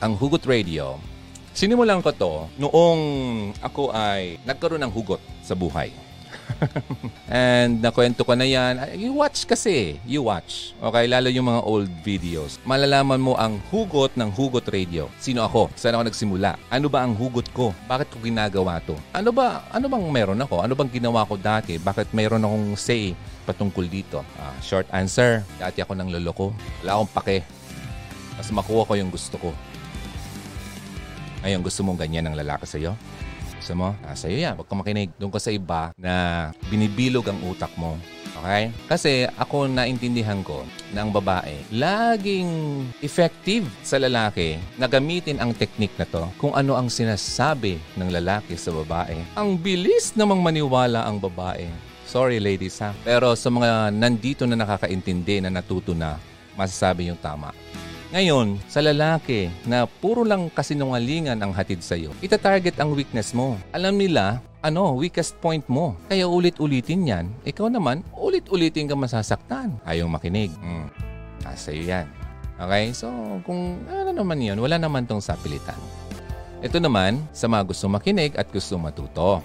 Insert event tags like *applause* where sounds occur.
ang Hugot Radio, sinimulan ko to noong ako ay nagkaroon ng hugot sa buhay. *laughs* And nakwento ko na yan. You watch kasi. You watch. Okay, lalo yung mga old videos. Malalaman mo ang hugot ng Hugot Radio. Sino ako? Saan ako nagsimula? Ano ba ang hugot ko? Bakit ko ginagawa to? Ano ba? Ano bang meron ako? Ano bang ginawa ko dati? Bakit meron akong say patungkol dito? Ah, short answer. Dati ako nang loloko. Wala akong pake. Mas makuha ko yung gusto ko. Ngayon, gusto mong ganyan ng lalaki sa'yo? Gusto mo? Ah, sa'yo yan. Huwag kang makinig. Doon ka sa iba na binibilog ang utak mo. Okay? Kasi ako naintindihan ko na ang babae laging effective sa lalaki na gamitin ang teknik na to kung ano ang sinasabi ng lalaki sa babae. Ang bilis namang maniwala ang babae. Sorry ladies ha. Pero sa mga nandito na nakakaintindi na natuto na, masasabi yung tama. Ngayon, sa lalaki na puro lang kasinungalingan ang hatid sa'yo, itatarget ang weakness mo. Alam nila, ano, weakest point mo. Kaya ulit-ulitin yan. Ikaw naman, ulit-ulitin ka masasaktan. Ayaw makinig. Mm. Ah, sa'yo yan. Okay? So, kung ano naman yun, wala naman tong sapilitan. Ito naman, sa mga gusto makinig at gusto matuto.